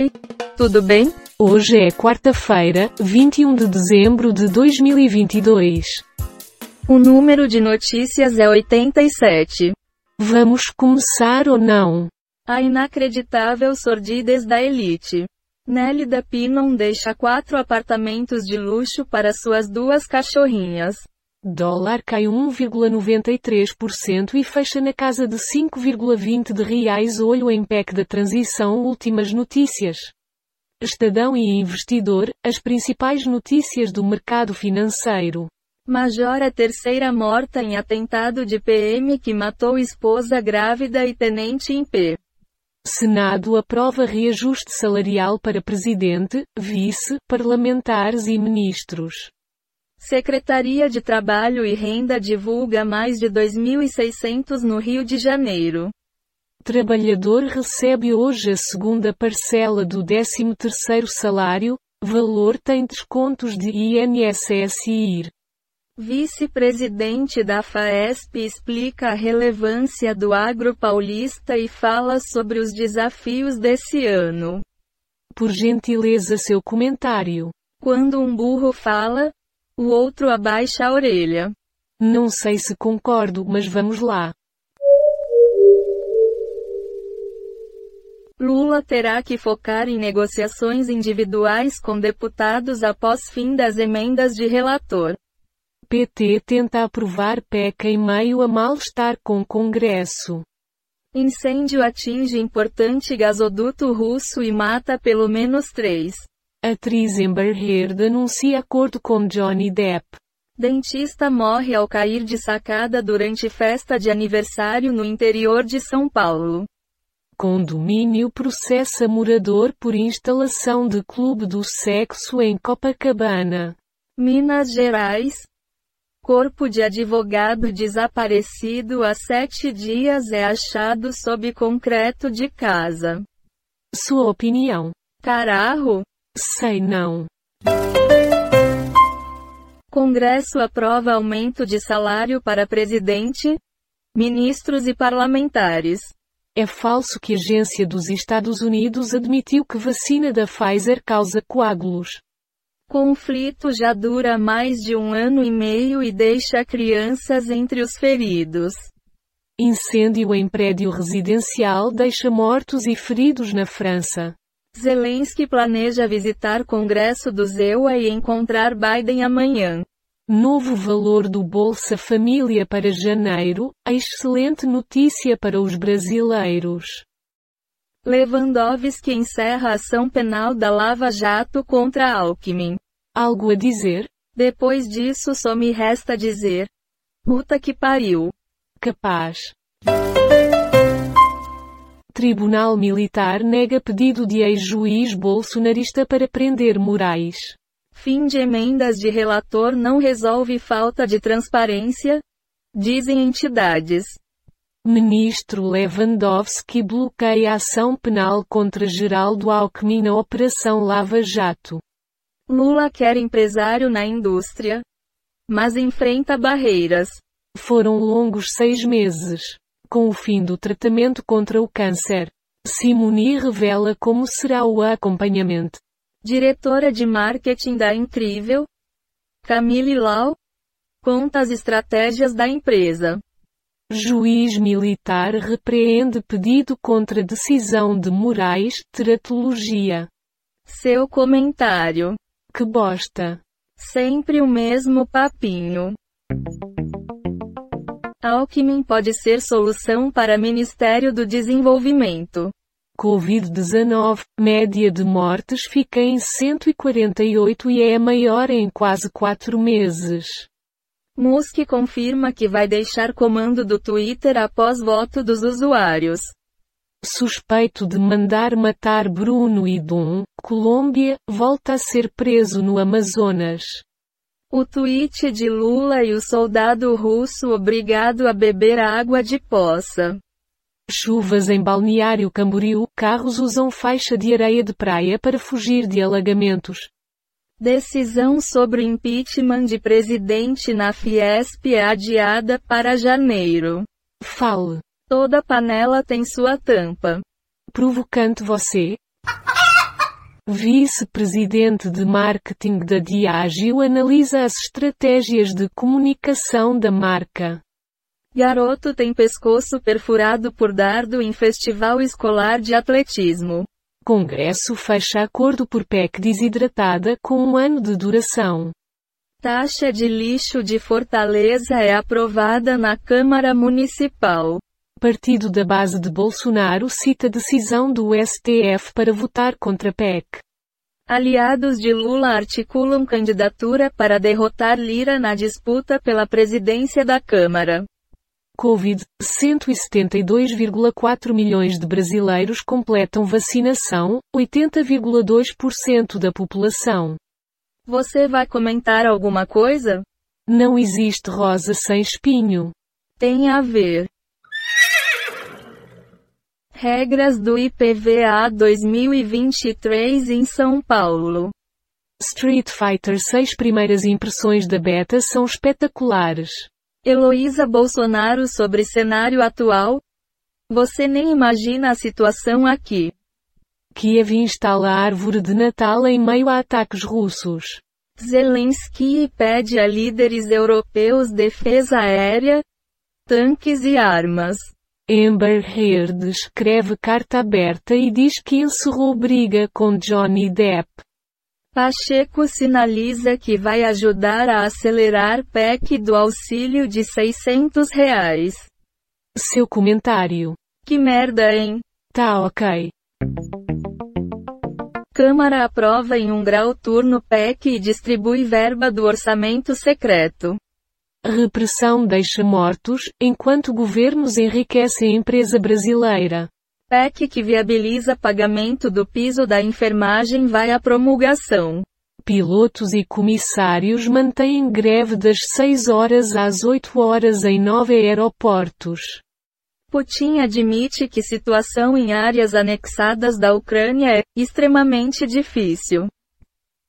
Oi, tudo bem? Hoje é quarta-feira, 21 de dezembro de 2022. O número de notícias é 87. Vamos começar ou não? A inacreditável sordidez da elite. Nélida Pinon deixa quatro apartamentos de luxo para suas duas cachorrinhas. Dólar cai 1,93% e fecha na casa de 5,20 de reais olho em PEC da transição últimas notícias. Estadão e Investidor, as principais notícias do mercado financeiro. Major a terceira morta em atentado de PM que matou esposa grávida e tenente em P. Senado aprova reajuste salarial para presidente, vice, parlamentares e ministros. Secretaria de Trabalho e Renda divulga mais de 2.600 no Rio de Janeiro. Trabalhador recebe hoje a segunda parcela do 13º salário, valor tem descontos de INSS e IR. Vice-presidente da FAESP explica a relevância do agro paulista e fala sobre os desafios desse ano. Por gentileza seu comentário. Quando um burro fala, o outro abaixa a orelha. Não sei se concordo, mas vamos lá. Lula terá que focar em negociações individuais com deputados após fim das emendas de relator. PT tenta aprovar PEC em meio a mal-estar com Congresso. Incêndio atinge importante gasoduto russo e mata pelo menos três. Atriz Amber Heard anuncia acordo com Johnny Depp. Dentista morre ao cair de sacada durante festa de aniversário no interior de São Paulo. Condomínio processa morador por instalação de clube do sexo em Copacabana. Minas Gerais. Corpo de advogado desaparecido há sete dias é achado sob concreto de casa. Sua opinião. Carajo? Sei não. Congresso aprova aumento de salário para presidente, ministros e parlamentares. É falso que agência dos Estados Unidos admitiu que vacina da Pfizer causa coágulos. Conflito já dura mais de um ano e meio e deixa crianças entre os feridos. Incêndio em prédio residencial deixa mortos e feridos na França. Zelensky planeja visitar Congresso do ZEUA e encontrar Biden amanhã. Novo valor do Bolsa Família para janeiro, excelente notícia para os brasileiros. Lewandowski encerra a ação penal da Lava Jato contra Alckmin. Algo a dizer? Depois disso só me resta dizer. Puta que pariu. Capaz. Tribunal Militar nega pedido de ex-juiz bolsonarista para prender Moraes. Fim de emendas de relator não resolve falta de transparência? Dizem entidades. Ministro Lewandowski bloqueia a ação penal contra Geraldo Alckmin na Operação Lava Jato. Lula quer empresário na indústria. Mas enfrenta barreiras. Foram longos seis meses. Com o fim do tratamento contra o câncer, Simoni revela como será o acompanhamento. Diretora de marketing da Incrível, Camille Lau, conta as estratégias da empresa. Juiz militar repreende pedido contra decisão de Moraes, teratologia. Seu comentário. Que bosta. Sempre o mesmo papinho. Alckmin pode ser solução para Ministério do Desenvolvimento. Covid-19, média de mortes fica em 148 e é a maior em quase quatro meses. Musk confirma que vai deixar comando do Twitter após voto dos usuários. Suspeito de mandar matar Bruno e Dom, Colômbia, volta a ser preso no Amazonas. O tweet de Lula e o soldado russo obrigado a beber água de poça. Chuvas em Balneário Camboriú, carros usam faixa de areia de praia para fugir de alagamentos. Decisão sobre impeachment de presidente na Fiesp é adiada para janeiro. Fale. Toda panela tem sua tampa. Provocante você? Vice-presidente de marketing da Diageo analisa as estratégias de comunicação da marca. Garoto tem pescoço perfurado por dardo em festival escolar de atletismo. Congresso fecha acordo por PEC desidratada com um ano de duração. Taxa de lixo de Fortaleza é aprovada na Câmara Municipal. Partido da base de Bolsonaro cita decisão do STF para votar contra PEC. Aliados de Lula articulam candidatura para derrotar Lira na disputa pela presidência da Câmara. Covid, 172,4 milhões de brasileiros completam vacinação, 80,2% da população. Você vai comentar alguma coisa? Não existe rosa sem espinho. Tem a ver. Regras do IPVA 2023 em São Paulo. Street Fighter 6 primeiras impressões da beta são espetaculares. Heloísa Bolsonaro sobre cenário atual? Você nem imagina a situação aqui. Kiev instala árvore de Natal em meio a ataques russos. Zelensky pede a líderes europeus defesa aérea, tanques e armas. Amber Heard escreve carta aberta e diz que encerrou briga com Johnny Depp. Pacheco sinaliza que vai ajudar a acelerar PEC do auxílio de 600 reais. Seu comentário. Que merda, hein? Tá ok. Câmara aprova em um grau turno PEC e distribui verba do orçamento secreto. Repressão deixa mortos, enquanto governos enriquecem empresa brasileira. PEC que viabiliza pagamento do piso da enfermagem vai à promulgação. Pilotos e comissários mantêm greve das 6 horas às 8 horas em nove aeroportos. Putin admite que situação em áreas anexadas da Ucrânia é extremamente difícil.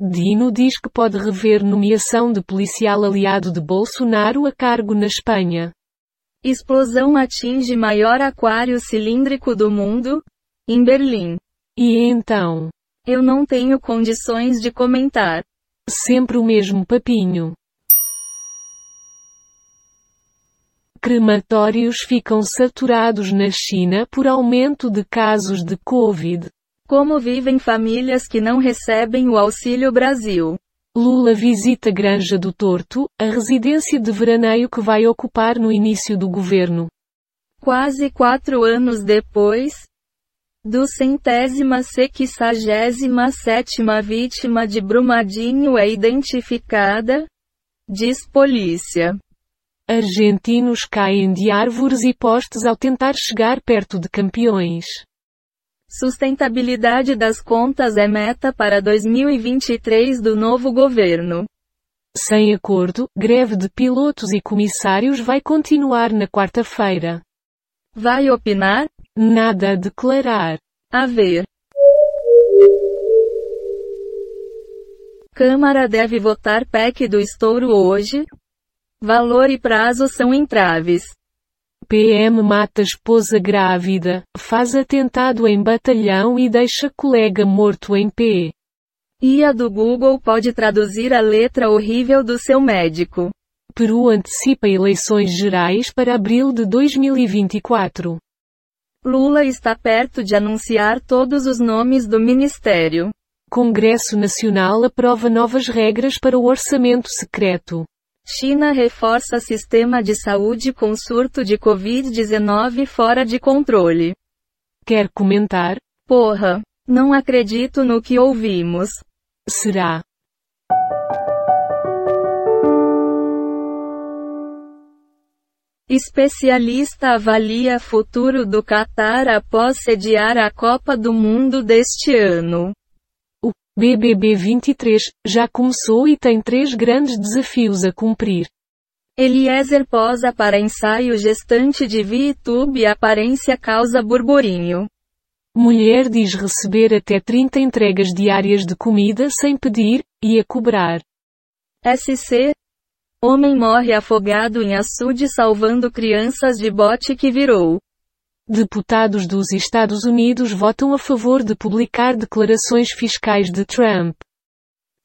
Dino diz que pode rever nomeação de policial aliado de Bolsonaro a cargo na Espanha. Explosão atinge maior aquário cilíndrico do mundo, em Berlim. E então? Eu não tenho condições de comentar. Sempre o mesmo papinho. Crematórios ficam saturados na China por aumento de casos de Covid. Como vivem famílias que não recebem o Auxílio Brasil? Lula visita Granja do Torto, a residência de veraneio que vai ocupar no início do governo. Quase quatro anos depois, do centésima sexagésima sétima vítima de Brumadinho é identificada, diz polícia. Argentinos caem de árvores e postes ao tentar chegar perto de campeões. Sustentabilidade das contas é meta para 2023 do novo governo. Sem acordo, greve de pilotos e comissários vai continuar na quarta-feira. Vai opinar? Nada a declarar. A ver. Câmara deve votar PEC do estouro hoje? Valor e prazo são entraves. PM mata esposa grávida, faz atentado em batalhão e deixa colega morto em P. IA do Google pode traduzir a letra horrível do seu médico. Peru antecipa eleições gerais para abril de 2024. Lula está perto de anunciar todos os nomes do ministério. Congresso Nacional aprova novas regras para o orçamento secreto. China reforça sistema de saúde com surto de Covid-19 fora de controle. Quer comentar? Porra, não acredito no que ouvimos. Será? Especialista avalia futuro do Catar após sediar a Copa do Mundo deste ano. BBB 23 já começou e tem três grandes desafios a cumprir. Eliezer posa para ensaio gestante de VTube e aparência causa burburinho. Mulher diz receber até 30 entregas diárias de comida sem pedir, e a cobrar. SC. Homem morre afogado em açude salvando crianças de bote que virou. Deputados dos Estados Unidos votam a favor de publicar declarações fiscais de Trump.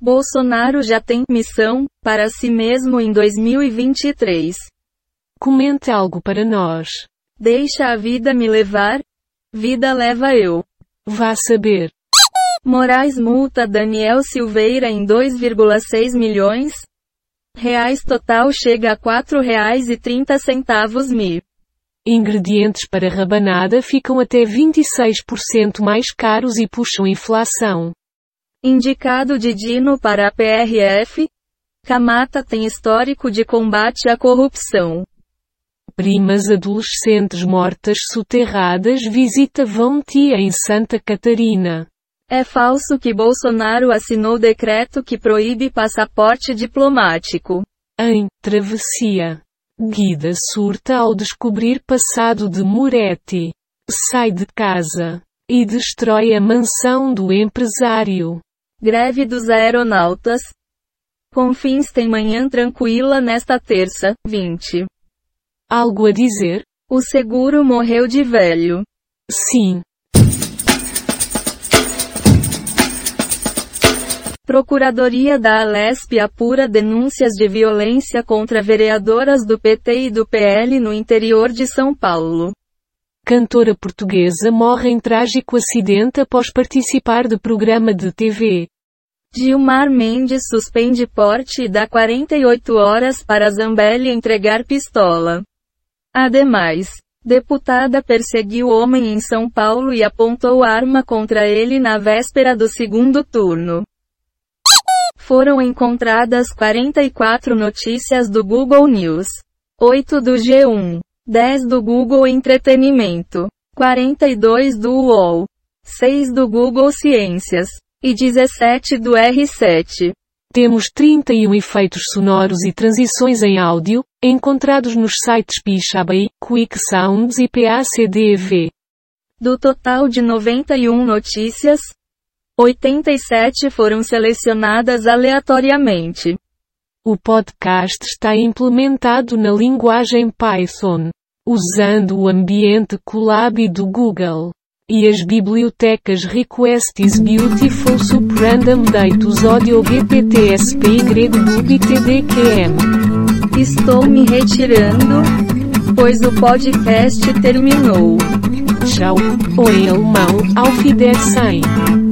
Bolsonaro já tem missão para si mesmo em 2023. Comente algo para nós. Deixa a vida me levar, vida leva eu. Vá saber. Moraes multa Daniel Silveira em 2,6 milhões? Reais total chega a R$ 4,30 mil. Ingredientes para rabanada ficam até 26% mais caros e puxam inflação. Indicado de Dino para a PRF? Camata tem histórico de combate à corrupção. Primas adolescentes mortas soterradas visita vão tia em Santa Catarina. É falso que Bolsonaro assinou decreto que proíbe passaporte diplomático. Em Travessia. Guida surta ao descobrir passado de Moretti. Sai de casa. E destrói a mansão do empresário. Greve dos aeronautas. Confins tem manhã tranquila nesta terça, 20. Algo a dizer? O seguro morreu de velho. Sim. Procuradoria da Alesp apura denúncias de violência contra vereadoras do PT e do PL no interior de São Paulo. Cantora portuguesa morre em trágico acidente após participar de programa de TV. Gilmar Mendes suspende porte e dá 48 horas para Zambelli entregar pistola. Ademais, deputada perseguiu homem em São Paulo e apontou arma contra ele na véspera do segundo turno. Foram encontradas 44 notícias do Google News, 8 do G1, 10 do Google Entretenimento, 42 do UOL, 6 do Google Ciências e 17 do R7. Temos 31 efeitos sonoros e transições em áudio, encontrados nos sites Pixabay, Quick Sounds e PACDV. Do total de 91 notícias, 87 foram selecionadas aleatoriamente. O podcast está implementado na linguagem Python, usando o ambiente Colab do Google. E as bibliotecas Request is Beautiful Suprandom Datus Audio GPTSPY TDQM. Estou me retirando, pois o podcast terminou. Tchau, em alemão, Auf Wiedersehen.